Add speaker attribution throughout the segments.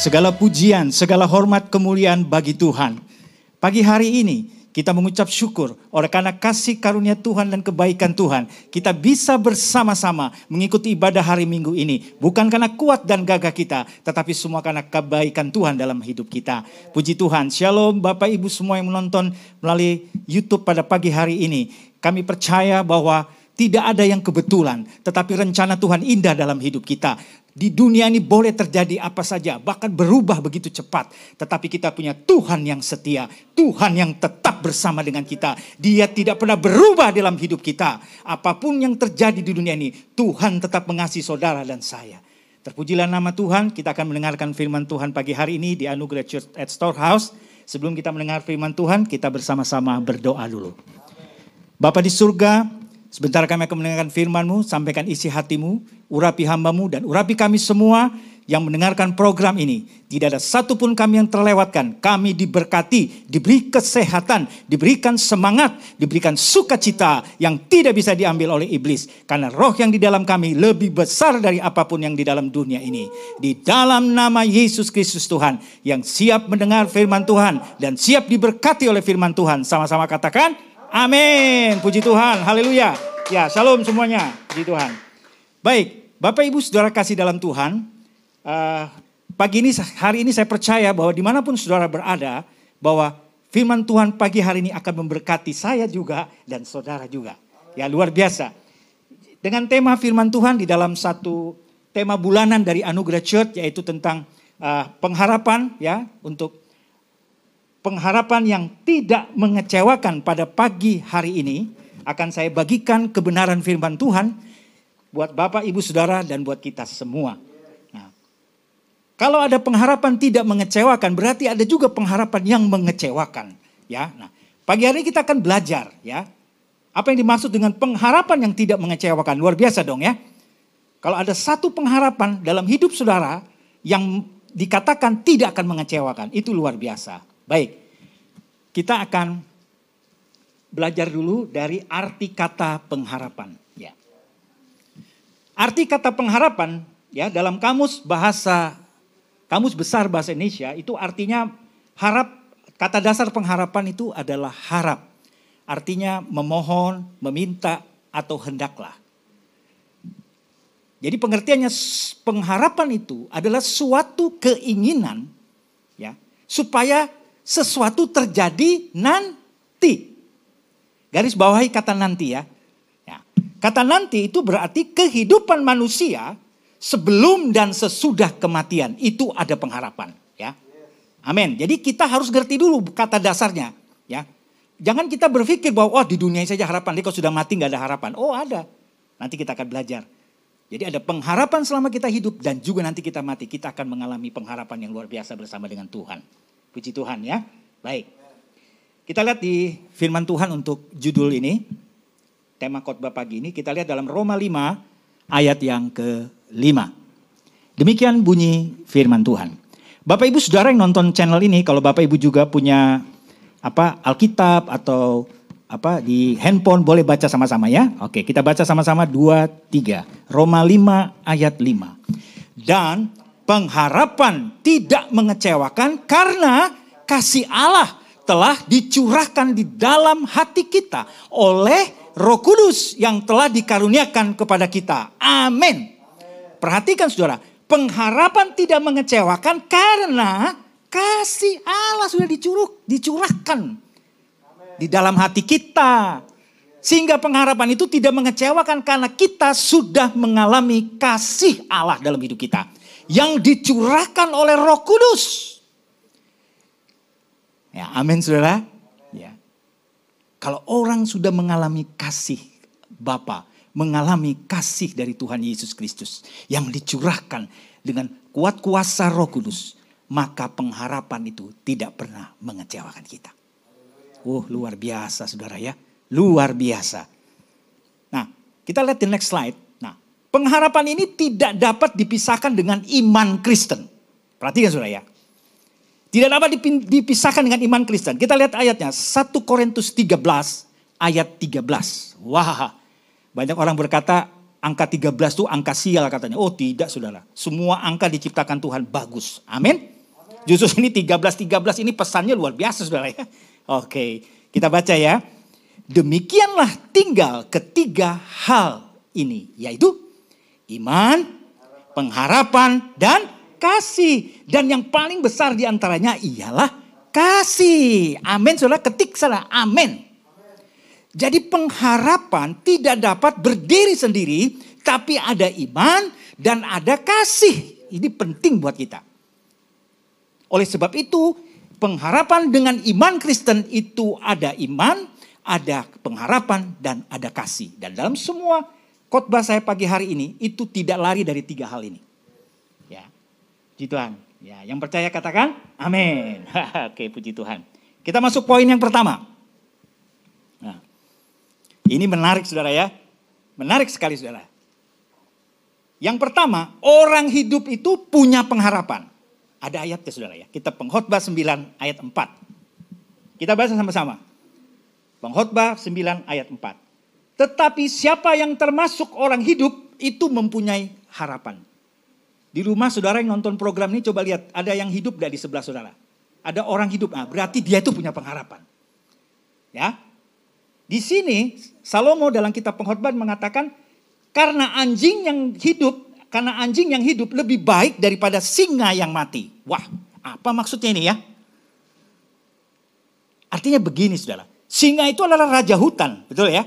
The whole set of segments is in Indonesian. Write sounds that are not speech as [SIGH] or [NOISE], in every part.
Speaker 1: Segala pujian, segala hormat, kemuliaan bagi Tuhan. Pagi hari ini kita mengucap syukur oleh karena kasih karunia Tuhan dan kebaikan Tuhan. Kita bisa bersama-sama mengikuti ibadah hari Minggu ini. Bukan karena kuat dan gagah kita, tetapi semua karena kebaikan Tuhan dalam hidup kita. Puji Tuhan. Shalom Bapak Ibu semua yang menonton melalui YouTube pada pagi hari ini. Kami percaya bahwa tidak ada yang kebetulan, tetapi rencana Tuhan indah dalam hidup kita. Di dunia ini boleh terjadi apa saja, bahkan berubah begitu cepat. Tetapi kita punya Tuhan yang setia, Tuhan yang tetap bersama dengan kita. Dia tidak pernah berubah dalam hidup kita. Apa pun yang terjadi di dunia ini, Tuhan tetap mengasihi saudara dan saya. Terpujilah nama Tuhan, kita akan mendengarkan firman Tuhan pagi hari ini di Anugerah Church at Storehouse. Sebelum kita mendengar firman Tuhan, kita bersama-sama berdoa dulu. Bapak di surga, Sebentar kami akan mendengarkan firman-Mu, sampaikan isi hatimu, urapi hambamu dan urapi kami semua yang mendengarkan program ini. Tidak ada satupun kami yang terlewatkan. Kami diberkati, diberi kesehatan, diberikan semangat, diberikan sukacita yang tidak bisa diambil oleh iblis. Karena roh yang di dalam kami lebih besar dari apa pun yang di dalam dunia ini. Di dalam nama Yesus Kristus Tuhan yang siap mendengar firman Tuhan dan siap diberkati oleh firman Tuhan. Sama-sama katakan, Amin. Puji Tuhan. Haleluya. Ya, shalom semuanya. Puji Tuhan. Baik, Bapak Ibu Saudara kasih dalam Tuhan. Uh, pagi ini, hari ini saya percaya bahwa di mana pun saudara berada, bahwa firman Tuhan pagi hari ini akan memberkati saya juga dan saudara juga. Ya, luar biasa. Dengan tema firman Tuhan di dalam satu tema bulanan dari Anugerah Church yaitu tentang uh, pengharapan ya untuk pengharapan yang tidak mengecewakan pada pagi hari ini akan saya bagikan kebenaran firman Tuhan buat Bapak, Ibu, Saudara dan buat kita semua. Nah, kalau ada pengharapan tidak mengecewakan berarti ada juga pengharapan yang mengecewakan, ya. Nah, pagi hari ini kita akan belajar, ya. Apa yang dimaksud dengan pengharapan yang tidak mengecewakan? Luar biasa dong ya. Kalau ada satu pengharapan dalam hidup saudara yang dikatakan tidak akan mengecewakan, itu luar biasa. Baik, kita akan belajar dulu dari arti kata pengharapan. Ya. Arti kata pengharapan ya dalam kamus bahasa kamus besar bahasa Indonesia itu artinya harap kata dasar pengharapan itu adalah harap. Artinya memohon, meminta atau hendaklah. Jadi pengertiannya pengharapan itu adalah suatu keinginan ya supaya sesuatu terjadi nanti. Garis bawahi kata nanti ya. ya. Kata nanti itu berarti kehidupan manusia sebelum dan sesudah kematian. Itu ada pengharapan ya. Amin. Jadi kita harus ngerti dulu kata dasarnya ya. Jangan kita berpikir bahwa oh di dunia saja harapan, jadi kalau sudah mati nggak ada harapan. Oh ada. Nanti kita akan belajar. Jadi ada pengharapan selama kita hidup dan juga nanti kita mati. Kita akan mengalami pengharapan yang luar biasa bersama dengan Tuhan. Puji Tuhan ya. Baik. Kita lihat di firman Tuhan untuk judul ini. Tema khotbah pagi ini kita lihat dalam Roma 5 ayat yang ke-5. Demikian bunyi firman Tuhan. Bapak Ibu Saudara yang nonton channel ini kalau Bapak Ibu juga punya apa Alkitab atau apa di handphone boleh baca sama-sama ya. Oke, kita baca sama-sama 2 3. Roma 5 ayat 5. Dan pengharapan tidak mengecewakan karena kasih Allah telah dicurahkan di dalam hati kita oleh Roh Kudus yang telah dikaruniakan kepada kita. Amin. Perhatikan saudara, pengharapan tidak mengecewakan karena kasih Allah sudah dicuruk, dicurahkan di dalam hati kita. Sehingga pengharapan itu tidak mengecewakan karena kita sudah mengalami kasih Allah dalam hidup kita yang dicurahkan oleh Roh Kudus. Ya, amin Saudara. Ya. Kalau orang sudah mengalami kasih Bapa, mengalami kasih dari Tuhan Yesus Kristus yang dicurahkan dengan kuat kuasa Roh Kudus, maka pengharapan itu tidak pernah mengecewakan kita. Oh, luar biasa Saudara ya. Luar biasa. Nah, kita lihat di next slide. Pengharapan ini tidak dapat dipisahkan dengan iman Kristen. Perhatikan saudara ya. Tidak dapat dipisahkan dengan iman Kristen. Kita lihat ayatnya. 1 Korintus 13 ayat 13. Wah, banyak orang berkata angka 13 itu angka sial katanya. Oh tidak saudara. Semua angka diciptakan Tuhan bagus. Amin. Justru ini 13-13 ini pesannya luar biasa saudara ya. Oke kita baca ya. Demikianlah tinggal ketiga hal ini. Yaitu iman, pengharapan, dan kasih. Dan yang paling besar di antaranya ialah kasih. Amin saudara. Ketik saudara. Amin. Jadi pengharapan tidak dapat berdiri sendiri, tapi ada iman dan ada kasih. Ini penting buat kita. Oleh sebab itu, pengharapan dengan iman Kristen itu ada iman, ada pengharapan, dan ada kasih. Dan dalam semua khotbah saya pagi hari ini, itu tidak lari dari tiga hal ini. Ya, puji Tuhan. Ya, yang percaya katakan, amin. [LAUGHS] Oke, puji Tuhan. Kita masuk poin yang pertama. Ini menarik saudara ya. Menarik sekali saudara. Yang pertama, orang hidup itu punya pengharapan. Ada ayatnya saudara ya. Kita pengkhotbah 9 ayat 4. Kita baca sama-sama. Pengkhotbah 9 ayat 4. Tetapi siapa yang termasuk orang hidup itu mempunyai harapan. Di rumah saudara yang nonton program ini coba lihat. Ada yang hidup gak di sebelah saudara? Ada orang hidup, nah, berarti dia itu punya pengharapan. Ya, di sini Salomo dalam kitab pengkhotbah mengatakan karena anjing yang hidup, karena anjing yang hidup lebih baik daripada singa yang mati. Wah, apa maksudnya ini ya? Artinya begini saudara, singa itu adalah raja hutan, betul ya?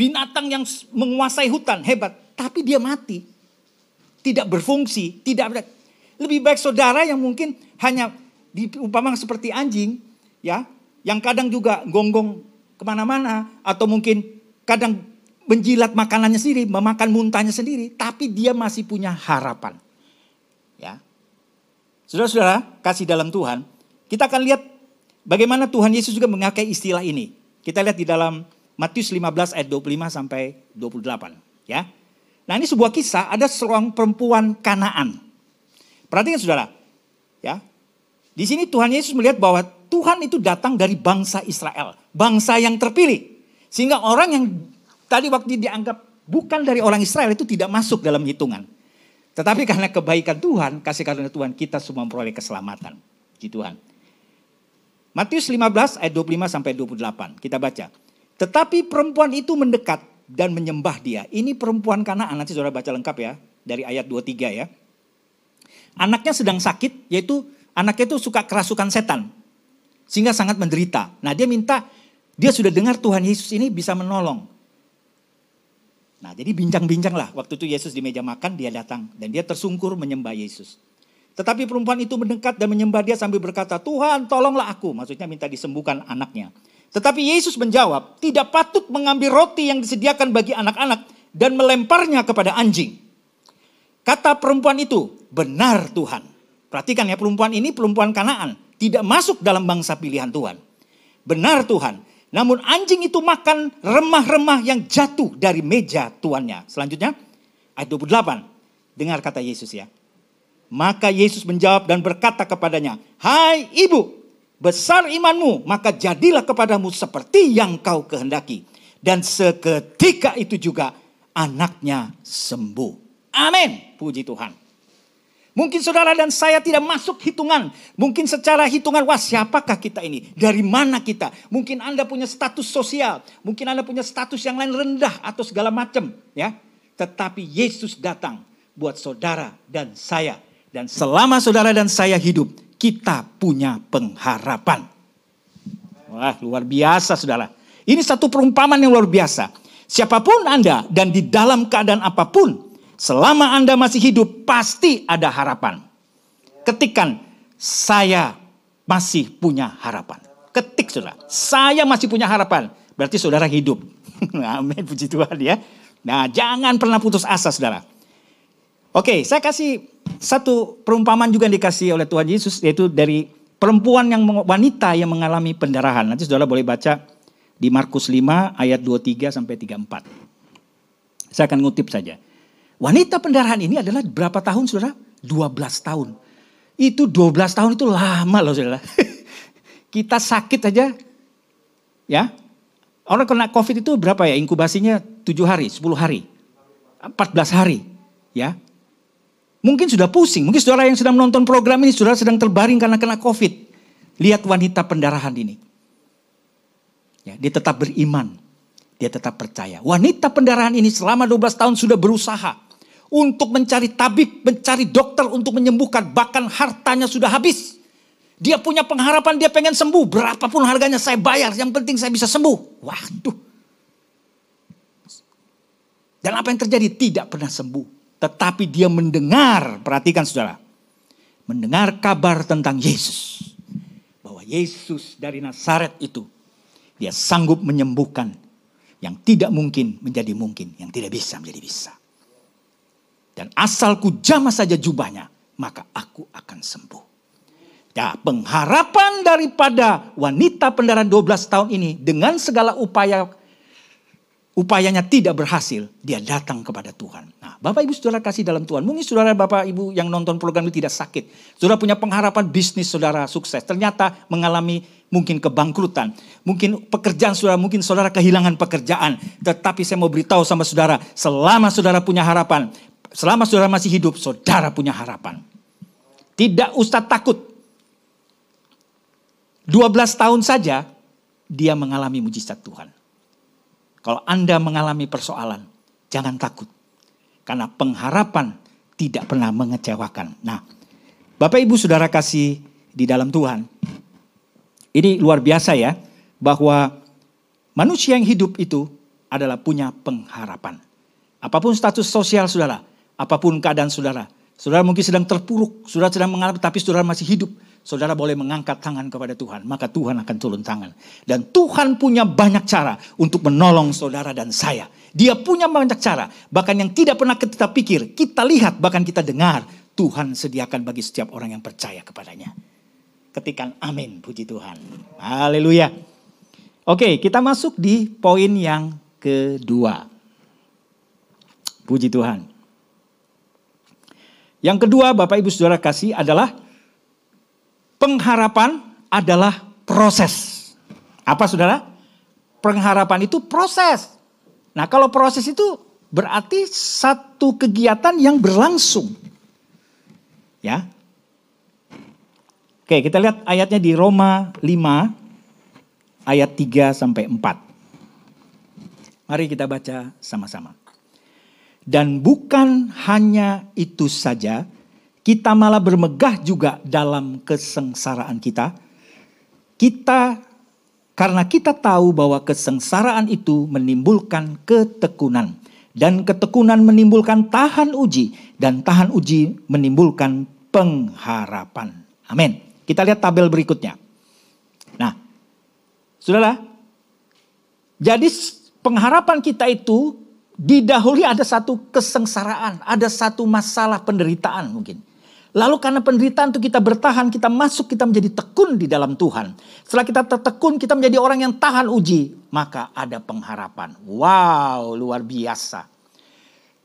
Speaker 1: Binatang yang menguasai hutan, hebat, tapi dia mati. Tidak berfungsi, tidak lebih baik saudara yang mungkin hanya diumpamakan seperti anjing, ya, yang kadang juga gonggong ke mana-mana atau mungkin kadang menjilat makanannya sendiri, memakan muntahnya sendiri, tapi dia masih punya harapan. Ya. Saudara-saudara, kasih dalam Tuhan, kita akan lihat bagaimana Tuhan Yesus juga mengakai istilah ini. Kita lihat di dalam Matius 15 ayat 25 sampai 28, ya. Nah, ini sebuah kisah ada seorang perempuan Kanaan. Perhatikan Saudara, ya. Di sini Tuhan Yesus melihat bahwa Tuhan itu datang dari bangsa Israel, bangsa yang terpilih. Sehingga orang yang tadi waktu dianggap bukan dari orang Israel itu tidak masuk dalam hitungan. Tetapi karena kebaikan Tuhan, kasih karunia Tuhan, kita semua memperoleh keselamatan. Di Tuhan. Matius 15 ayat 25 sampai 28. Kita baca. Tetapi perempuan itu mendekat dan menyembah dia. Ini perempuan Kanaan, nanti saudara baca lengkap ya. Dari ayat 23 ya. Anaknya sedang sakit, yaitu anaknya itu suka kerasukan setan. Sehingga sangat menderita. Nah dia minta, dia sudah dengar Tuhan Yesus ini bisa menolong. Nah jadi bincang-bincang lah. Waktu itu Yesus di meja makan, dia datang. Dan dia tersungkur menyembah Yesus. Tetapi perempuan itu mendekat dan menyembah dia sambil berkata, Tuhan tolonglah aku. Maksudnya minta disembuhkan anaknya. Tetapi Yesus menjawab, tidak patut mengambil roti yang disediakan bagi anak-anak dan melemparnya kepada anjing. Kata perempuan itu, benar Tuhan. Perhatikan ya perempuan ini perempuan kanaan tidak masuk dalam bangsa pilihan Tuhan. Benar Tuhan. Namun anjing itu makan remah-remah yang jatuh dari meja tuannya. Selanjutnya ayat 28. Dengar kata Yesus ya. Maka Yesus menjawab dan berkata kepadanya, Hai ibu, besar imanmu, maka jadilah kepadamu seperti yang kau kehendaki. Dan seketika itu juga anaknya sembuh. Amin. Puji Tuhan. Mungkin saudara dan saya tidak masuk hitungan. Mungkin secara hitungan, wah siapakah kita ini? Dari mana kita? Mungkin Anda punya status sosial. Mungkin Anda punya status yang lain rendah atau segala macam. ya. Tetapi Yesus datang buat saudara dan saya. Dan selama saudara dan saya hidup, kita punya pengharapan. Wah luar biasa saudara. Ini satu perumpamaan yang luar biasa. Siapa pun Anda dan di dalam keadaan apa pun, Selama Anda masih hidup, pasti ada harapan. Ketikan, saya masih punya harapan. Ketik saudara, saya masih punya harapan. Berarti saudara hidup. [LAUGHS] Amin, puji Tuhan ya. Nah, jangan pernah putus asa saudara. Oke, saya kasih satu perumpamaan juga yang dikasih oleh Tuhan Yesus, yaitu dari perempuan yang wanita yang mengalami pendarahan. Nanti saudara boleh baca di Markus 5 ayat 23 sampai 34. Saya akan ngutip saja. Wanita pendarahan ini adalah berapa tahun saudara? 12 tahun. Itu 12 tahun itu lama loh saudara. [LAUGHS] Kita sakit aja. Ya. Orang kena covid itu berapa ya inkubasinya? 7 hari, 10 hari. 14 hari, ya. Mungkin sudah pusing, mungkin saudara yang sedang menonton program ini, saudara sedang terbaring karena kena COVID. Lihat wanita pendarahan ini. Ya, dia tetap beriman, dia tetap percaya. Wanita pendarahan ini selama 12 tahun sudah berusaha untuk mencari tabib, mencari dokter untuk menyembuhkan. Bahkan hartanya sudah habis. Dia punya pengharapan, dia pengen sembuh. Berapapun harganya saya bayar, yang penting saya bisa sembuh. Waduh. Dan apa yang terjadi? Tidak pernah sembuh. Tetapi dia mendengar, perhatikan saudara. Mendengar kabar tentang Yesus. Bahwa Yesus dari Nazaret itu, dia sanggup menyembuhkan yang tidak mungkin menjadi mungkin, yang tidak bisa menjadi bisa. Dan asalku jamah saja jubahnya, maka aku akan sembuh. Ya, pengharapan daripada wanita pendarahan 12 tahun ini dengan segala upaya upayanya tidak berhasil, dia datang kepada Tuhan. Nah, Bapak Ibu Saudara kasih dalam Tuhan. Mungkin Saudara Bapak Ibu yang nonton program ini tidak sakit. Saudara punya pengharapan bisnis Saudara sukses. Ternyata mengalami mungkin kebangkrutan. Mungkin pekerjaan Saudara, mungkin Saudara kehilangan pekerjaan. Tetapi saya mau beritahu sama Saudara, selama Saudara punya harapan, selama Saudara masih hidup, Saudara punya harapan. Tidak usah takut 12 tahun saja dia mengalami mujizat Tuhan. Kalau Anda mengalami persoalan, jangan takut. Karena pengharapan tidak pernah mengecewakan. Nah, Bapak Ibu Saudara kasih di dalam Tuhan. Ini luar biasa ya, bahwa manusia yang hidup itu adalah punya pengharapan. Apa pun status sosial saudara, apa pun keadaan saudara. Saudara mungkin sedang terpuruk, saudara sedang mengalami, tapi saudara masih hidup saudara boleh mengangkat tangan kepada Tuhan, maka Tuhan akan turun tangan. Dan Tuhan punya banyak cara untuk menolong saudara dan saya. Dia punya banyak cara, bahkan yang tidak pernah kita pikir, kita lihat, bahkan kita dengar, Tuhan sediakan bagi setiap orang yang percaya kepadanya. Ketikan amin, puji Tuhan. Haleluya. Oke, kita masuk di poin yang kedua. Puji Tuhan. Yang kedua, Bapak Ibu Saudara kasih adalah pengharapan adalah proses. Apa saudara? Pengharapan itu proses. Nah kalau proses itu berarti satu kegiatan yang berlangsung. Ya. Oke kita lihat ayatnya di Roma 5 ayat 3 sampai 4. Mari kita baca sama-sama. Dan bukan hanya itu saja, kita malah bermegah juga dalam kesengsaraan kita. Kita karena kita tahu bahwa kesengsaraan itu menimbulkan ketekunan dan ketekunan menimbulkan tahan uji dan tahan uji menimbulkan pengharapan. Amin. Kita lihat tabel berikutnya. Nah, Saudara, jadi pengharapan kita itu didahului ada satu kesengsaraan, ada satu masalah penderitaan mungkin. Lalu karena penderitaan itu kita bertahan, kita masuk, kita menjadi tekun di dalam Tuhan. Setelah kita tertekun, kita menjadi orang yang tahan uji. Maka ada pengharapan. Wow, luar biasa.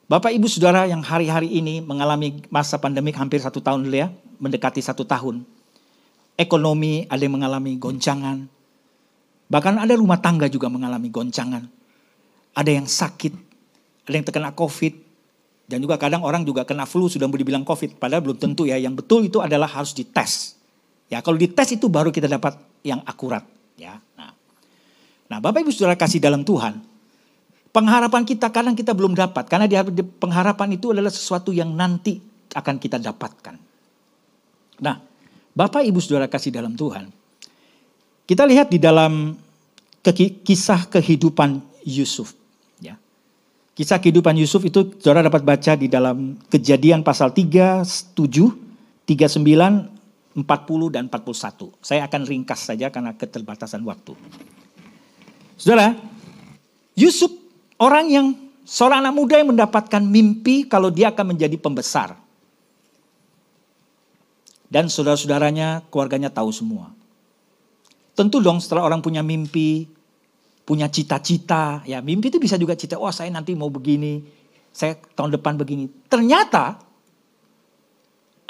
Speaker 1: Bapak ibu saudara yang hari-hari ini mengalami masa pandemik hampir satu tahun dulu ya. Mendekati satu tahun. Ekonomi ada yang mengalami goncangan. Bahkan ada rumah tangga juga mengalami goncangan. Ada yang sakit, ada yang terkena covid, dan juga kadang orang juga kena flu sudah mau dibilang COVID. Padahal belum tentu ya. Yang betul itu adalah harus dites. Ya kalau dites itu baru kita dapat yang akurat. Ya. Nah, nah Bapak Ibu Saudara kasih dalam Tuhan. Pengharapan kita kadang kita belum dapat. Karena di pengharapan itu adalah sesuatu yang nanti akan kita dapatkan. Nah Bapak Ibu Saudara kasih dalam Tuhan. Kita lihat di dalam kisah kehidupan Yusuf. Kisah kehidupan Yusuf itu saudara dapat baca di dalam kejadian pasal 3, 7, 39, 40, dan 41. Saya akan ringkas saja karena keterbatasan waktu. Saudara, Yusuf orang yang seorang anak muda yang mendapatkan mimpi kalau dia akan menjadi pembesar. Dan saudara-saudaranya, keluarganya tahu semua. Tentu dong setelah orang punya mimpi, punya cita-cita. Ya, mimpi itu bisa juga cita, oh saya nanti mau begini, saya tahun depan begini. Ternyata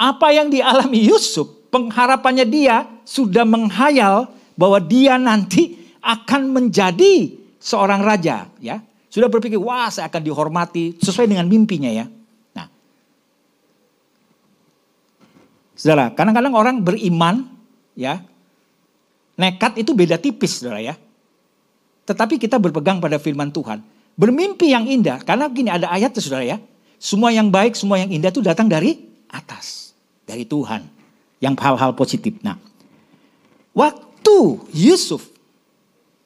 Speaker 1: apa yang dialami Yusuf, pengharapannya dia sudah menghayal bahwa dia nanti akan menjadi seorang raja, ya. Sudah berpikir, wah saya akan dihormati sesuai dengan mimpinya ya. Nah, saudara, kadang-kadang orang beriman, ya, nekat itu beda tipis, saudara ya. Tetapi kita berpegang pada firman Tuhan. Bermimpi yang indah, karena gini ada ayat saudara ya. Semua yang baik, semua yang indah itu datang dari atas. Dari Tuhan. Yang hal-hal positif. Nah, waktu Yusuf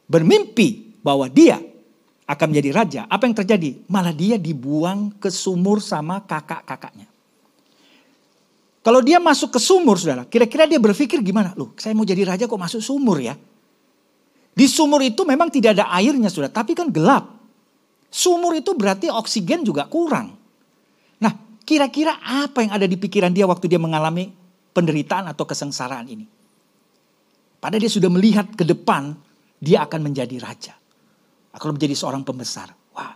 Speaker 1: bermimpi bahwa dia akan menjadi raja, apa yang terjadi? Malah dia dibuang ke sumur sama kakak-kakaknya. Kalau dia masuk ke sumur, saudara, kira-kira dia berpikir gimana? Loh, saya mau jadi raja kok masuk sumur ya? Di sumur itu memang tidak ada airnya, saudara, tapi kan gelap. Sumur itu berarti oksigen juga kurang. Nah, kira-kira apa yang ada di pikiran dia waktu dia mengalami penderitaan atau kesengsaraan ini? Padahal dia sudah melihat ke depan, dia akan menjadi raja akan menjadi seorang pembesar. Wah,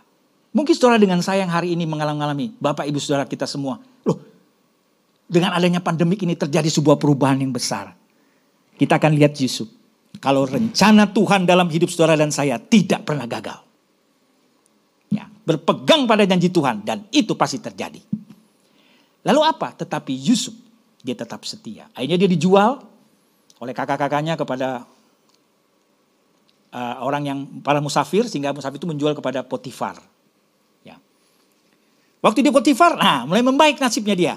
Speaker 1: mungkin saudara dengan saya yang hari ini mengalami, Bapak Ibu Saudara kita semua. Loh, dengan adanya pandemik ini terjadi sebuah perubahan yang besar. Kita akan lihat Yusuf. Kalau rencana Tuhan dalam hidup saudara dan saya tidak pernah gagal. Ya, berpegang pada janji Tuhan dan itu pasti terjadi. Lalu apa? Tetapi Yusuf dia tetap setia. Akhirnya dia dijual oleh kakak-kakaknya kepada uh, orang yang para musafir sehingga musafir itu menjual kepada Potifar. Ya. Waktu di Potifar, nah mulai membaik nasibnya dia.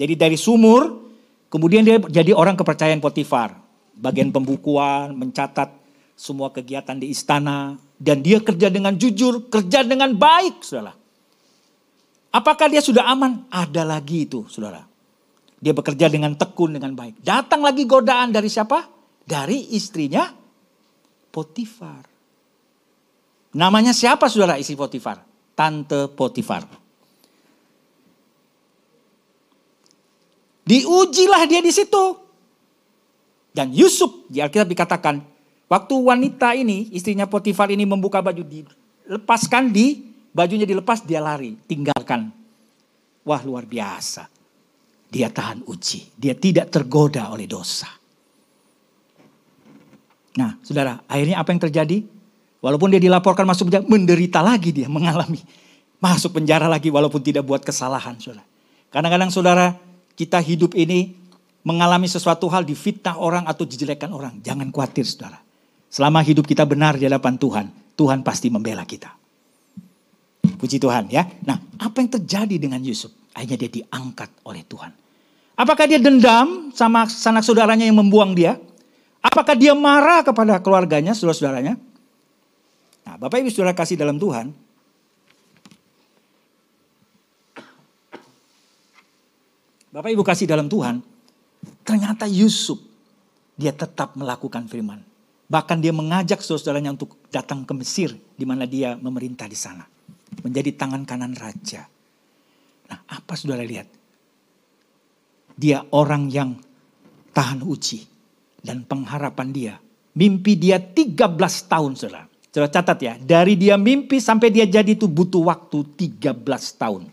Speaker 1: Jadi dari sumur, kemudian dia jadi orang kepercayaan Potifar. Bagian pembukuan, mencatat semua kegiatan di istana. Dan dia kerja dengan jujur, kerja dengan baik, saudara. Apakah dia sudah aman? Ada lagi itu, saudara. Dia bekerja dengan tekun, dengan baik. Datang lagi godaan dari siapa? Dari istrinya Potifar. Namanya siapa saudara isi Potifar? Tante Potifar. Diujilah dia di situ. Dan Yusuf di Alkitab dikatakan, waktu wanita ini, istrinya Potifar ini membuka baju, dilepaskan di, bajunya dilepas, dia lari, tinggalkan. Wah luar biasa. Dia tahan uji, dia tidak tergoda oleh dosa. Nah, saudara, akhirnya apa yang terjadi? Walaupun dia dilaporkan masuk penjara, menderita lagi dia mengalami masuk penjara lagi walaupun tidak buat kesalahan, saudara. Kadang-kadang saudara, kita hidup ini mengalami sesuatu hal difitnah orang atau dijelekan orang. Jangan khawatir, saudara. Selama hidup kita benar di hadapan Tuhan, Tuhan pasti membela kita. Puji Tuhan ya. Nah, apa yang terjadi dengan Yusuf? Akhirnya dia diangkat oleh Tuhan. Apakah dia dendam sama sanak saudaranya yang membuang dia? Apakah dia marah kepada keluarganya, saudara-saudaranya? Nah, Bapak Ibu Saudara kasih dalam Tuhan, Bapak Ibu kasih dalam Tuhan, ternyata Yusuf dia tetap melakukan firman. Bahkan dia mengajak saudara-saudaranya untuk datang ke Mesir di mana dia memerintah di sana. Menjadi tangan kanan raja. Nah, apa saudara lihat? Dia orang yang tahan uji dan pengharapan dia. Mimpi dia 13 tahun saudara. Saudara catat ya, dari dia mimpi sampai dia jadi itu butuh waktu 13 tahun.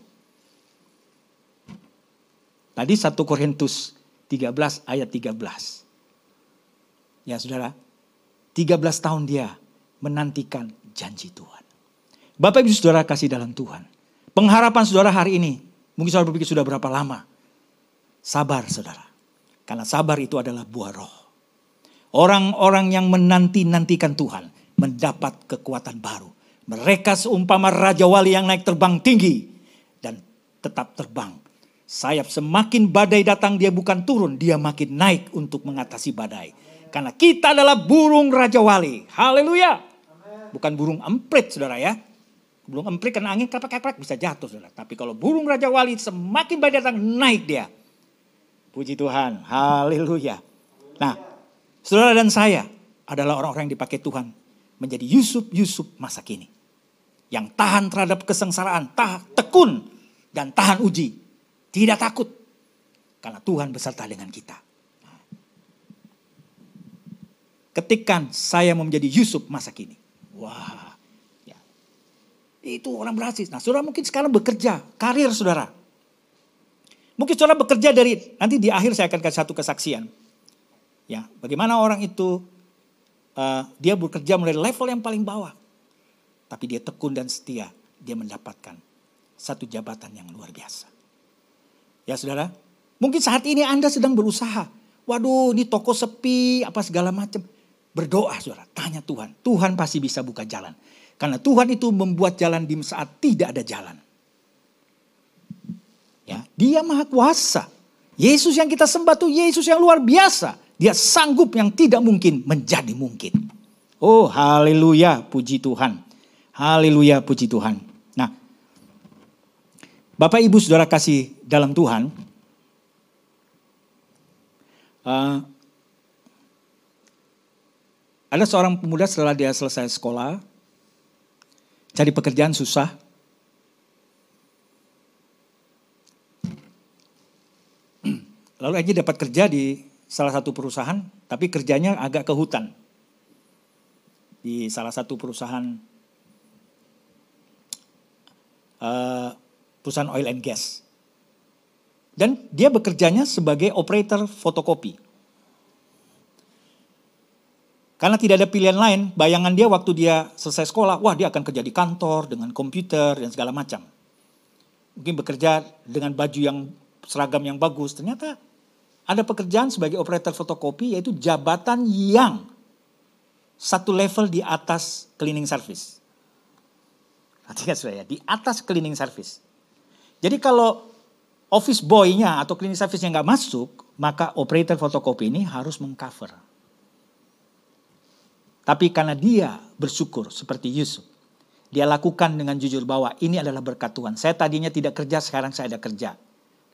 Speaker 1: Tadi 1 Korintus 13 ayat 13. Ya saudara, 13 tahun dia menantikan janji Tuhan. Bapak ibu saudara kasih dalam Tuhan. Pengharapan saudara hari ini, mungkin saudara berpikir sudah berapa lama. Sabar saudara. Karena sabar itu adalah buah roh. Orang-orang yang menanti-nantikan Tuhan mendapat kekuatan baru. Mereka seumpama Raja Wali yang naik terbang tinggi dan tetap terbang. Sayap semakin badai datang dia bukan turun, dia makin naik untuk mengatasi badai. Karena kita adalah burung Raja Wali. Haleluya. Bukan burung emprit saudara ya. Burung emprit kena angin kapak-kapak bisa jatuh saudara. Tapi kalau burung Raja Wali semakin badai datang naik dia. Puji Tuhan. Haleluya. Nah Saudara dan saya adalah orang-orang yang dipakai Tuhan menjadi Yusuf-Yusuf masa kini. Yang tahan terhadap kesengsaraan, tah, tekun dan tahan uji. Tidak takut. Karena Tuhan beserta dengan kita. Ketikan saya mau menjadi Yusuf masa kini. Wah. Ya. Itu orang berhasil. Nah saudara mungkin sekarang bekerja, karir saudara. Mungkin saudara bekerja dari, nanti di akhir saya akan kasih satu kesaksian. Ya, bagaimana orang itu uh, dia bekerja mulai level yang paling bawah. Tapi dia tekun dan setia, dia mendapatkan satu jabatan yang luar biasa. Ya saudara, mungkin saat ini Anda sedang berusaha. Waduh ini toko sepi, apa segala macam. Berdoa saudara, tanya Tuhan. Tuhan pasti bisa buka jalan. Karena Tuhan itu membuat jalan di saat tidak ada jalan. Ya, dia maha kuasa. Yesus yang kita sembah tuh Yesus yang luar biasa. Dia sanggup yang tidak mungkin menjadi mungkin. Oh haleluya puji Tuhan. Haleluya puji Tuhan. Bapak Ibu Saudara kasih dalam Tuhan. Uh, ada seorang pemuda setelah dia selesai sekolah. Cari pekerjaan susah. Lalu aja dapat kerja di salah satu perusahaan, tapi kerjanya agak ke hutan. Di salah satu perusahaan uh, perusahaan oil and gas. Dan dia bekerjanya sebagai operator fotokopi. Karena tidak ada pilihan lain, bayangan dia waktu dia selesai sekolah, wah dia akan kerja di kantor dengan komputer dan segala macam. Mungkin bekerja dengan baju yang seragam yang bagus, ternyata ada pekerjaan sebagai operator fotokopi yaitu jabatan yang satu level di atas cleaning service. Perhatikan sudah ya, di atas cleaning service. Jadi kalau office boy-nya atau cleaning service-nya nggak masuk, maka operator fotokopi ini harus mengcover. Tapi karena dia bersyukur seperti Yusuf, dia lakukan dengan jujur bahwa ini adalah berkat Tuhan. Saya tadinya tidak kerja, sekarang saya ada kerja.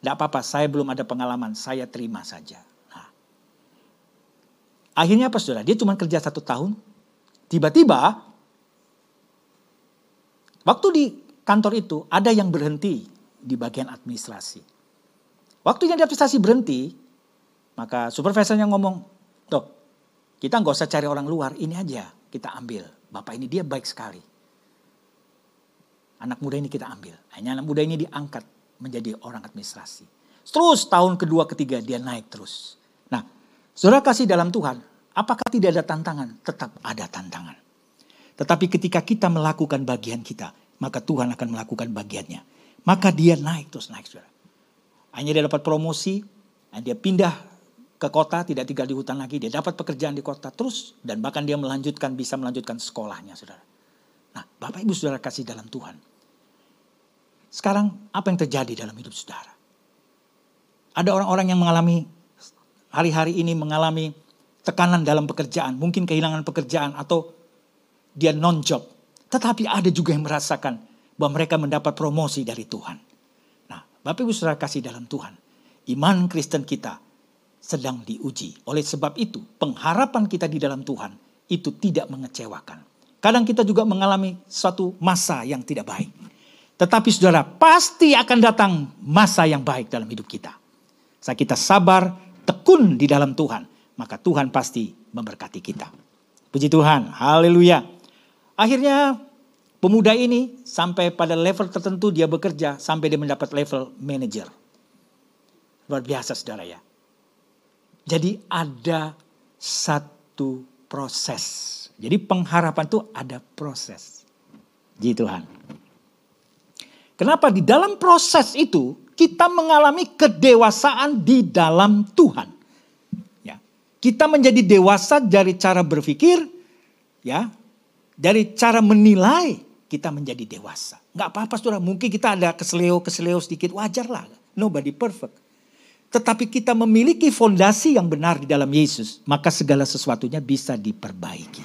Speaker 1: Tidak apa-apa, saya belum ada pengalaman, saya terima saja. Nah. Akhirnya apa saudara? Dia cuma kerja satu tahun. Tiba-tiba, waktu di kantor itu ada yang berhenti di bagian administrasi. Waktu yang di administrasi berhenti, maka supervisornya ngomong, Dok, kita nggak usah cari orang luar, ini aja kita ambil. Bapak ini dia baik sekali. Anak muda ini kita ambil. Hanya anak muda ini diangkat menjadi orang administrasi. Terus tahun kedua ketiga dia naik terus. Nah, saudara kasih dalam Tuhan, apakah tidak ada tantangan? Tetap ada tantangan. Tetapi ketika kita melakukan bagian kita, maka Tuhan akan melakukan bagiannya. Maka dia naik terus naik saudara. Hanya dia dapat promosi, dia pindah ke kota, tidak tinggal di hutan lagi, dia dapat pekerjaan di kota terus, dan bahkan dia melanjutkan, bisa melanjutkan sekolahnya saudara. Nah, Bapak Ibu Saudara kasih dalam Tuhan. Sekarang apa yang terjadi dalam hidup saudara? Ada orang-orang yang mengalami hari-hari ini mengalami tekanan dalam pekerjaan, mungkin kehilangan pekerjaan atau dia non-job. Tetapi ada juga yang merasakan bahwa mereka mendapat promosi dari Tuhan. Nah, Bapak Ibu Saudara kasih dalam Tuhan. Iman Kristen kita sedang diuji. Oleh sebab itu, pengharapan kita di dalam Tuhan itu tidak mengecewakan. Kadang kita juga mengalami suatu masa yang tidak baik. Tetapi saudara, pasti akan datang masa yang baik dalam hidup kita. Saat kita sabar, tekun di dalam Tuhan, maka Tuhan pasti memberkati kita. Puji Tuhan, haleluya. Akhirnya pemuda ini sampai pada level tertentu dia bekerja sampai dia mendapat level manager. Luar biasa saudara ya. Jadi ada satu proses. Jadi pengharapan itu ada proses. Ji Tuhan. Kenapa di dalam proses itu kita mengalami kedewasaan di dalam Tuhan. Ya. Kita menjadi dewasa dari cara berpikir, ya, dari cara menilai kita menjadi dewasa. Nggak apa-apa saudara, mungkin kita ada keseleo-keseleo sedikit, wajar lah. Nobody perfect. Tetapi kita memiliki fondasi yang benar di dalam Yesus, maka segala sesuatunya bisa diperbaiki.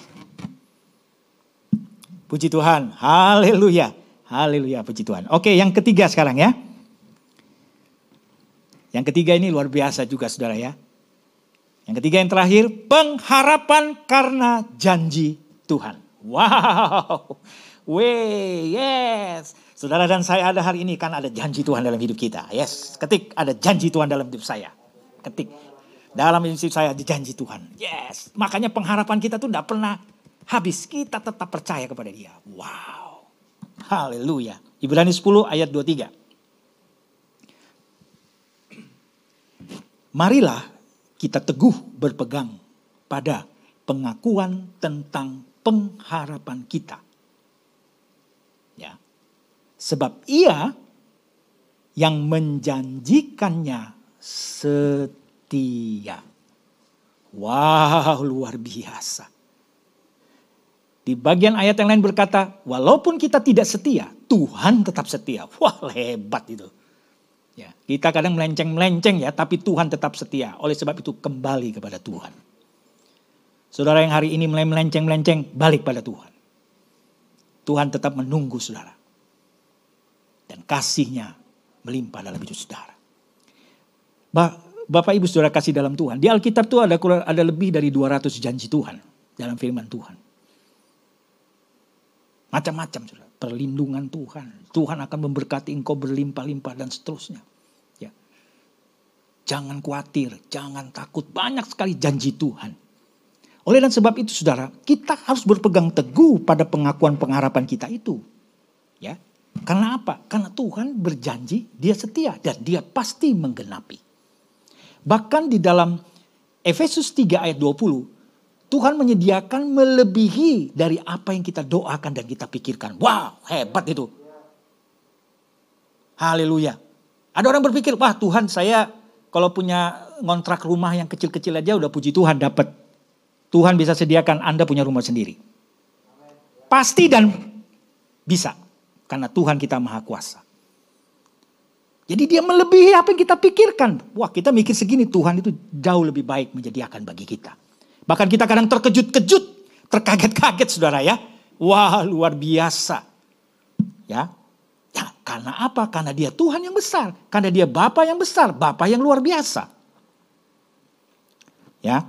Speaker 1: Puji Tuhan, haleluya. Haleluya, puji Tuhan. Oke, yang ketiga sekarang ya. Yang ketiga ini luar biasa juga saudara ya. Yang ketiga yang terakhir, pengharapan karena janji Tuhan. Wow, weh, yes. Saudara dan saya ada hari ini kan ada janji Tuhan dalam hidup kita. Yes, ketik ada janji Tuhan dalam hidup saya. Ketik dalam hidup saya ada janji Tuhan. Yes, makanya pengharapan kita tuh tidak pernah habis. Kita tetap percaya kepada dia. Wow. Haleluya. Ibrani 10 ayat 23. Marilah kita teguh berpegang pada pengakuan tentang pengharapan kita. Sebab ia yang menjanjikannya setia. Wow, luar biasa. Di bagian ayat yang lain berkata, walaupun kita tidak setia, Tuhan tetap setia. Wah, hebat itu. Ya, kita kadang melenceng-melenceng ya, tapi Tuhan tetap setia. Oleh sebab itu kembali kepada Tuhan. Saudara yang hari ini mulai melenceng-melenceng, balik pada Tuhan. Tuhan tetap menunggu saudara. Dan kasihnya melimpah dalam hidup saudara. Bapak Ibu Saudara kasih dalam Tuhan. Di Alkitab itu ada ada lebih dari 200 janji Tuhan dalam firman Tuhan. Macam-macam Saudara. Perlindungan Tuhan. Tuhan akan memberkati engkau berlimpah-limpah dan seterusnya. Ya. Jangan khawatir, jangan takut. Banyak sekali janji Tuhan. Oleh dan sebab itu saudara, kita harus berpegang teguh pada pengakuan pengharapan kita itu. Ya. Karena apa? Karena Tuhan berjanji, dia setia dan dia pasti menggenapi. Bahkan di dalam Efesus 3 ayat 20, Tuhan menyediakan melebihi dari apa yang kita doakan dan kita pikirkan. Wow, hebat itu. Haleluya. Ada orang berpikir, wah Tuhan saya kalau punya ngontrak rumah yang kecil-kecil aja udah puji Tuhan dapat. Tuhan bisa sediakan Anda punya rumah sendiri. Pasti dan bisa. Karena Tuhan kita maha kuasa. Jadi dia melebihi apa yang kita pikirkan. Wah kita mikir segini Tuhan itu jauh lebih baik menyediakan bagi kita. Bahkan kita kadang terkejut-kejut, terkaget-kaget saudara ya. Wah luar biasa. Ya, ya karena apa? Karena dia Tuhan yang besar. Karena dia Bapa yang besar, Bapa yang luar biasa. Ya.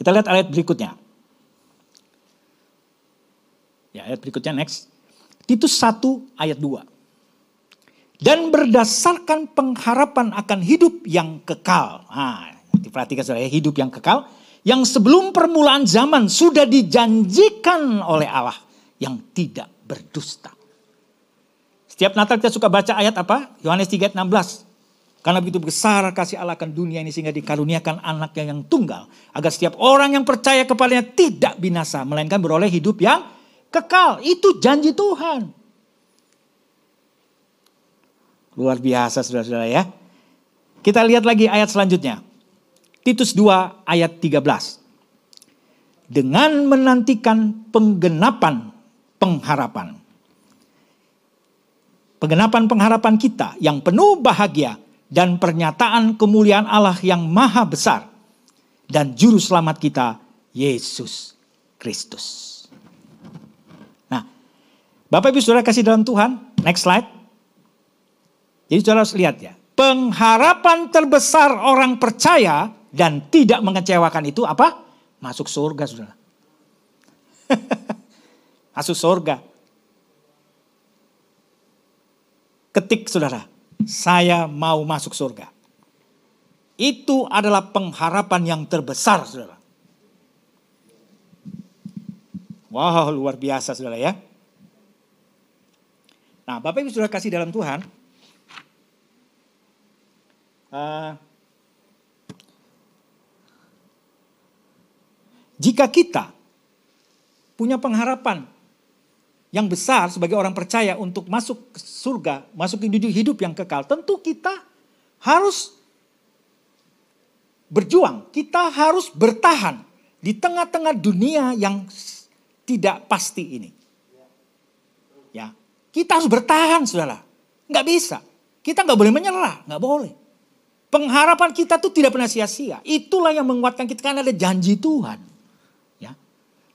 Speaker 1: Kita lihat ayat berikutnya. Ya, ayat berikutnya next. Titus 1 ayat 2 dan berdasarkan pengharapan akan hidup yang kekal. Nah, diperhatikan saudara ya, hidup yang kekal yang sebelum permulaan zaman sudah dijanjikan oleh Allah yang tidak berdusta. Setiap Natal kita suka baca ayat apa? Yohanes 3 ayat 16. Karena begitu besar kasih Allah akan dunia ini sehingga dikaruniakan anaknya yang tunggal. Agar setiap orang yang percaya kepadanya tidak binasa. Melainkan beroleh hidup yang kekal. Itu janji Tuhan. Luar biasa saudara-saudara ya. Kita lihat lagi ayat selanjutnya. Titus 2 ayat 13. Dengan menantikan penggenapan pengharapan. Penggenapan pengharapan kita yang penuh bahagia dan pernyataan kemuliaan Allah yang maha besar. Dan juru selamat kita Yesus Kristus. Bapak Ibu Saudara kasih dalam Tuhan, next slide. Jadi saudara harus lihat ya. Pengharapan terbesar orang percaya dan tidak mengecewakan itu apa? Masuk surga saudara. [LAUGHS] Masuk surga. Ketik saudara, saya mau masuk surga. Itu adalah pengharapan yang terbesar saudara. Wow luar biasa saudara ya. Nah Bapak Ibu sudah kasih dalam Tuhan, Uh, jika kita punya pengharapan yang besar sebagai orang percaya untuk masuk ke surga, masuk ke hidup yang kekal, tentu kita harus berjuang, kita harus bertahan di tengah-tengah dunia yang tidak pasti ini. Ya, kita harus bertahan, saudara. Nggak bisa. Kita nggak boleh menyerah, nggak boleh. Pengharapan kita tuh tidak pernah sia-sia. Itulah yang menguatkan kita karena ada janji Tuhan. Ya.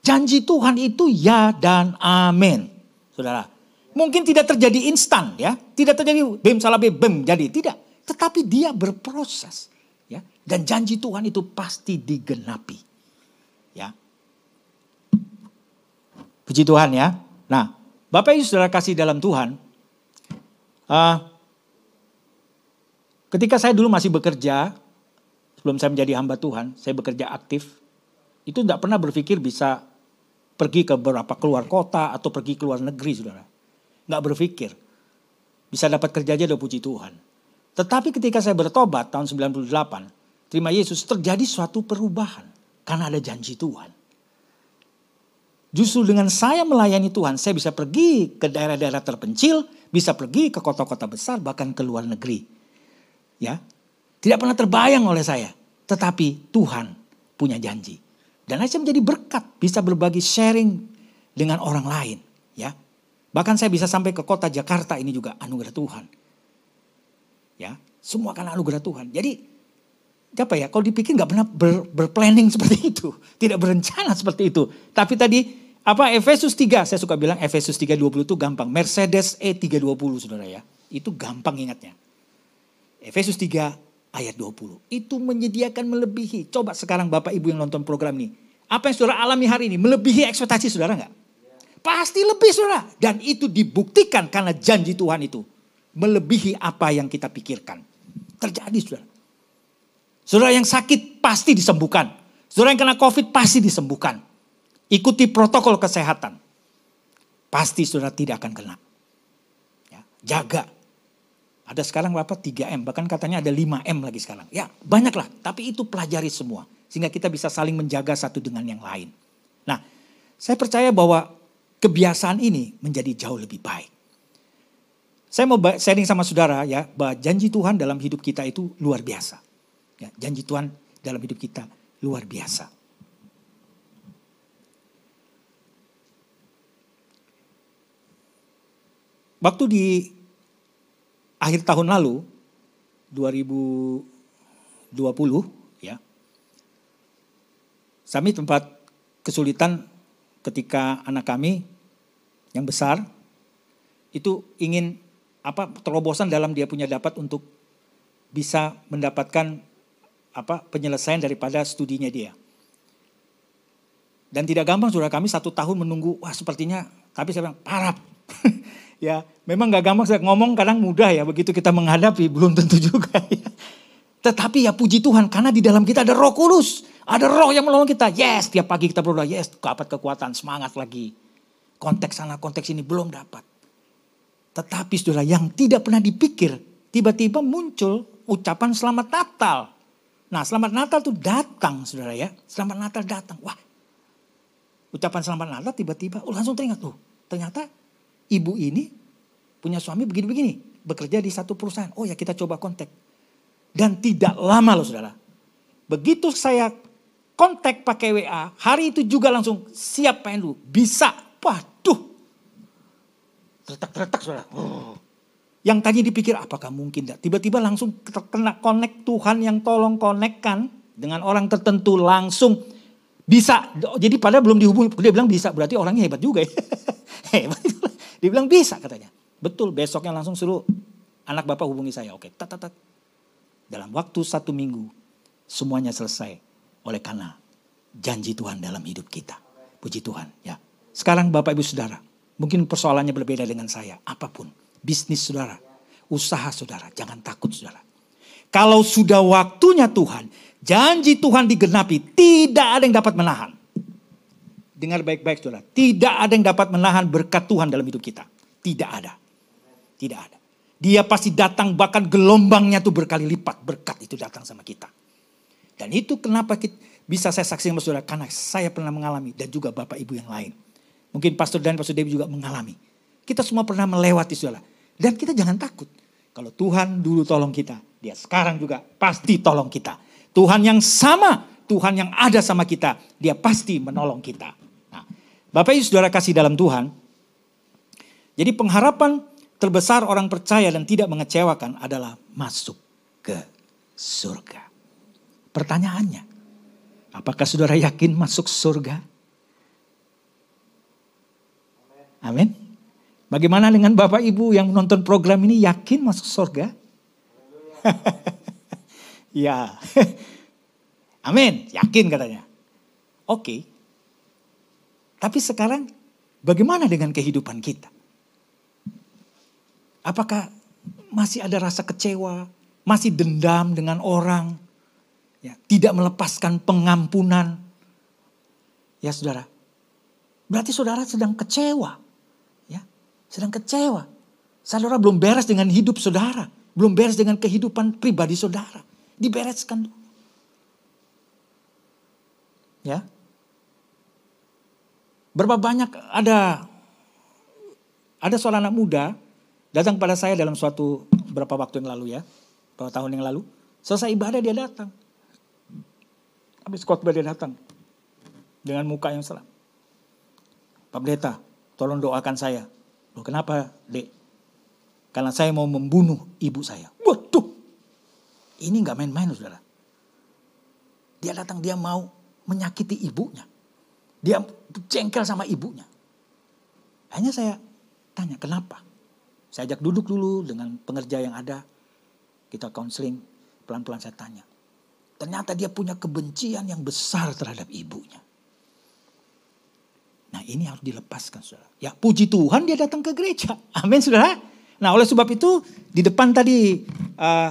Speaker 1: Janji Tuhan itu ya dan amin. Saudara. Mungkin tidak terjadi instan ya. Tidak terjadi bem salah bem, bem jadi. Tidak. Tetapi dia berproses. Ya. Dan janji Tuhan itu pasti digenapi. Ya. Puji Tuhan ya. Nah, Bapak Ibu Saudara kasih dalam Tuhan. Uh, Ketika saya dulu masih bekerja, sebelum saya menjadi hamba Tuhan, saya bekerja aktif, itu tidak pernah berpikir bisa pergi ke beberapa keluar kota atau pergi ke luar negeri, saudara. Nggak berpikir. Bisa dapat kerja aja puji Tuhan. Tetapi ketika saya bertobat tahun 98, terima Yesus, terjadi suatu perubahan. Karena ada janji Tuhan. Justru dengan saya melayani Tuhan, saya bisa pergi ke daerah-daerah terpencil, bisa pergi ke kota-kota besar, bahkan ke luar negeri. Ya, tidak pernah terbayang oleh saya, tetapi Tuhan punya janji. Dan saya menjadi berkat, bisa berbagi sharing dengan orang lain. Ya, bahkan saya bisa sampai ke kota Jakarta ini juga anugerah Tuhan. Ya, semua karena anugerah Tuhan. Jadi apa ya? Kalau dipikir nggak pernah ber, berplanning seperti itu, tidak berencana seperti itu. Tapi tadi apa Efesus 3, saya suka bilang Efesus 3:20 itu gampang. Mercedes E320 Saudara ya. Itu gampang ingatnya. Efesus 3 ayat 20. Itu menyediakan melebihi. Coba sekarang Bapak Ibu yang nonton program ini. Apa yang saudara alami hari ini? Melebihi ekspektasi saudara nggak? Pasti lebih saudara. Dan itu dibuktikan karena janji Tuhan itu. Melebihi apa yang kita pikirkan. Terjadi saudara. Saudara yang sakit pasti disembuhkan. Saudara yang kena covid pasti disembuhkan. Ikuti protokol kesehatan. Pasti saudara tidak akan kena. Ya, jaga. Ada sekarang berapa? 3M. Bahkan katanya ada 5M lagi sekarang. Ya banyaklah. Tapi itu pelajari semua. Sehingga kita bisa saling menjaga satu dengan yang lain. Nah saya percaya bahwa kebiasaan ini menjadi jauh lebih baik. Saya mau sharing sama saudara ya bahwa janji Tuhan dalam hidup kita itu luar biasa. Ya, janji Tuhan dalam hidup kita luar biasa. Waktu di akhir tahun lalu 2020 ya. Kami tempat kesulitan ketika anak kami yang besar itu ingin apa terobosan dalam dia punya dapat untuk bisa mendapatkan apa penyelesaian daripada studinya dia. Dan tidak gampang sudah kami satu tahun menunggu, wah sepertinya, tapi saya bilang, parah. [LAUGHS] ya memang nggak gampang saya ngomong kadang mudah ya begitu kita menghadapi belum tentu juga [LAUGHS] ya. Tetapi ya puji Tuhan karena di dalam kita ada roh kudus. Ada roh yang menolong kita. Yes tiap pagi kita berdoa. Yes dapat kekuatan semangat lagi. Konteks sana konteks ini belum dapat. Tetapi saudara yang tidak pernah dipikir. Tiba-tiba muncul ucapan selamat Natal. Nah selamat Natal tuh datang saudara ya. Selamat Natal datang. Wah ucapan selamat Natal tiba-tiba oh, langsung teringat tuh. Ternyata ibu ini punya suami begini-begini, bekerja di satu perusahaan. Oh ya kita coba kontak. Dan tidak lama loh saudara. Begitu saya kontak pakai WA, hari itu juga langsung siap pengen dulu. Bisa, waduh. Tertak-tertak saudara. Oh. Yang tadi dipikir apakah mungkin tidak. Tiba-tiba langsung kena connect Tuhan yang tolong konekkan dengan orang tertentu langsung bisa. Jadi pada belum dihubungi, dia bilang bisa. Berarti orangnya hebat juga ya. [LAUGHS] hebat. Dia bilang bisa katanya. Betul besoknya langsung suruh anak bapak hubungi saya. Oke tat, tat, tat. Dalam waktu satu minggu semuanya selesai. Oleh karena janji Tuhan dalam hidup kita. Puji Tuhan ya. Sekarang bapak ibu saudara. Mungkin persoalannya berbeda dengan saya. Apa pun. Bisnis saudara. Usaha saudara. Jangan takut saudara. Kalau sudah waktunya Tuhan. Janji Tuhan digenapi. Tidak ada yang dapat menahan. Dengar baik-baik saudara. Tidak ada yang dapat menahan berkat Tuhan dalam hidup kita. Tidak ada. Tidak ada. Dia pasti datang bahkan gelombangnya tuh berkali lipat berkat itu datang sama kita. Dan itu kenapa kita, bisa saya saksi sama saudara. Karena saya pernah mengalami dan juga bapak ibu yang lain. Mungkin pastor dan pastor Dewi juga mengalami. Kita semua pernah melewati saudara. Dan kita jangan takut. Kalau Tuhan dulu tolong kita. Dia sekarang juga pasti tolong kita. Tuhan yang sama. Tuhan yang ada sama kita. Dia pasti menolong kita. Bapak Ibu Saudara kasih dalam Tuhan. Jadi pengharapan terbesar orang percaya dan tidak mengecewakan adalah masuk ke surga. Pertanyaannya, apakah saudara yakin masuk surga? Amin. Bagaimana dengan Bapak Ibu yang menonton program ini yakin masuk surga? [LAUGHS] ya. [LAUGHS] Amin, yakin katanya. Oke. Tapi sekarang bagaimana dengan kehidupan kita? Apakah masih ada rasa kecewa, masih dendam dengan orang, ya, tidak melepaskan pengampunan? Ya saudara, berarti saudara sedang kecewa, sedang kecewa. Saudara belum beres dengan hidup saudara, belum beres dengan kehidupan pribadi saudara, dibereskan. Ya, Berapa banyak ada ada seorang anak muda datang pada saya dalam suatu beberapa waktu yang lalu ya, beberapa tahun yang lalu. Selesai ibadah dia datang. Habis khotbah dia datang dengan muka yang seram. Pak Pendeta, tolong doakan saya. Loh kenapa, Dek? Karena saya mau membunuh ibu saya. Waduh, ini nggak main-main, saudara. Dia datang, dia mau menyakiti ibunya. Dia jengkel sama ibunya. Hanya saya tanya, kenapa? Saya ajak duduk dulu dengan pengerja yang ada. Kita konseling, pelan-pelan saya tanya. Ternyata dia punya kebencian yang besar terhadap ibunya. Nah ini harus dilepaskan saudara. Ya puji Tuhan dia datang ke gereja. Amin saudara. Nah oleh sebab itu di depan tadi uh,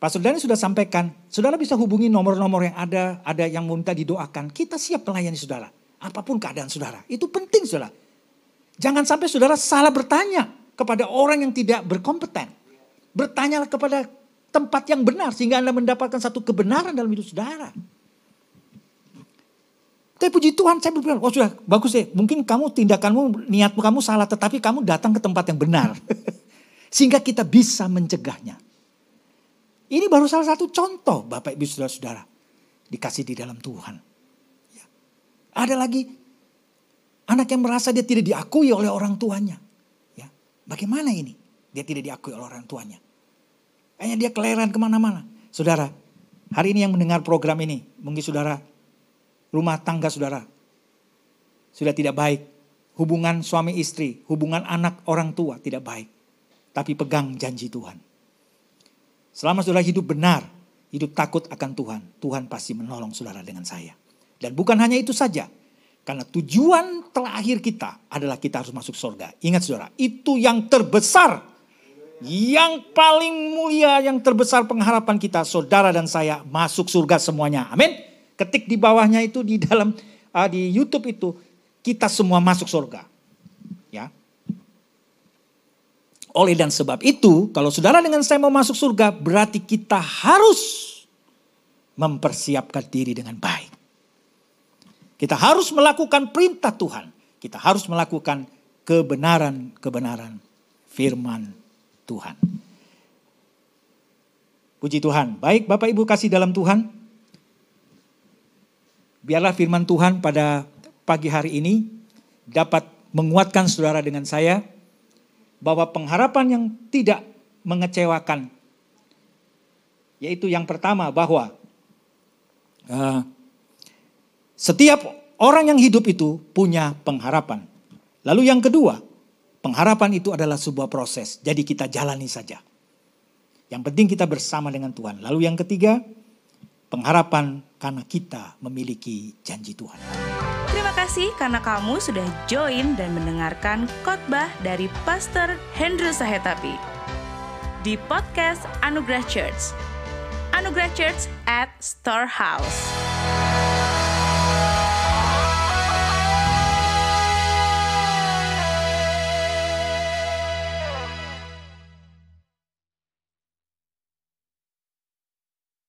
Speaker 1: Pastor Dani sudah sampaikan. Saudara bisa hubungi nomor-nomor yang ada. Ada yang minta didoakan. Kita siap melayani saudara. Apa pun keadaan saudara. Itu penting saudara. Jangan sampai saudara salah bertanya kepada orang yang tidak berkompeten. Bertanyalah kepada tempat yang benar sehingga Anda mendapatkan satu kebenaran dalam hidup saudara. Tapi puji Tuhan saya berpikir, oh sudah bagus deh. Mungkin kamu tindakanmu, niatmu kamu salah. Tetapi kamu datang ke tempat yang benar. [LAUGHS] Sehingga kita bisa mencegahnya. Ini baru salah satu contoh Bapak Ibu Saudara-saudara. Dikasih di dalam Tuhan. Ya. Ada lagi anak yang merasa dia tidak diakui oleh orang tuanya. Bagaimana ini? Dia tidak diakui oleh orang tuanya. Hanya dia keleran ke mana-mana. Saudara, hari ini yang mendengar program ini, mungkin saudara, rumah tangga saudara, sudah tidak baik. Hubungan suami istri, hubungan anak orang tua tidak baik. Tapi pegang janji Tuhan. Selama saudara hidup benar, hidup takut akan Tuhan, Tuhan pasti menolong saudara dengan saya. Dan bukan hanya itu saja, karena tujuan terakhir kita adalah kita harus masuk surga. Ingat saudara, itu yang terbesar. Yang paling mulia, yang terbesar pengharapan kita, saudara dan saya masuk surga semuanya. Amin. Ketik di bawahnya itu di dalam uh, di YouTube itu kita semua masuk surga. Ya. Oleh dan sebab itu, kalau saudara dengan saya mau masuk surga, berarti kita harus mempersiapkan diri dengan baik. Kita harus melakukan perintah Tuhan. Kita harus melakukan kebenaran-kebenaran firman Tuhan. Puji Tuhan. Baik Bapak Ibu kasih dalam Tuhan. Biarlah firman Tuhan pada pagi hari ini dapat menguatkan saudara dengan saya bahwa pengharapan yang tidak mengecewakan yaitu yang pertama bahwa uh, setiap orang yang hidup itu punya pengharapan. Lalu yang kedua, pengharapan itu adalah sebuah proses. Jadi kita jalani saja. Yang penting kita bersama dengan Tuhan. Lalu yang ketiga, pengharapan karena kita memiliki janji Tuhan.
Speaker 2: Terima kasih karena kamu sudah join dan mendengarkan khotbah dari Pastor Hendro Sahetapi di podcast Anugerah Church. Anugerah Church at Storehouse.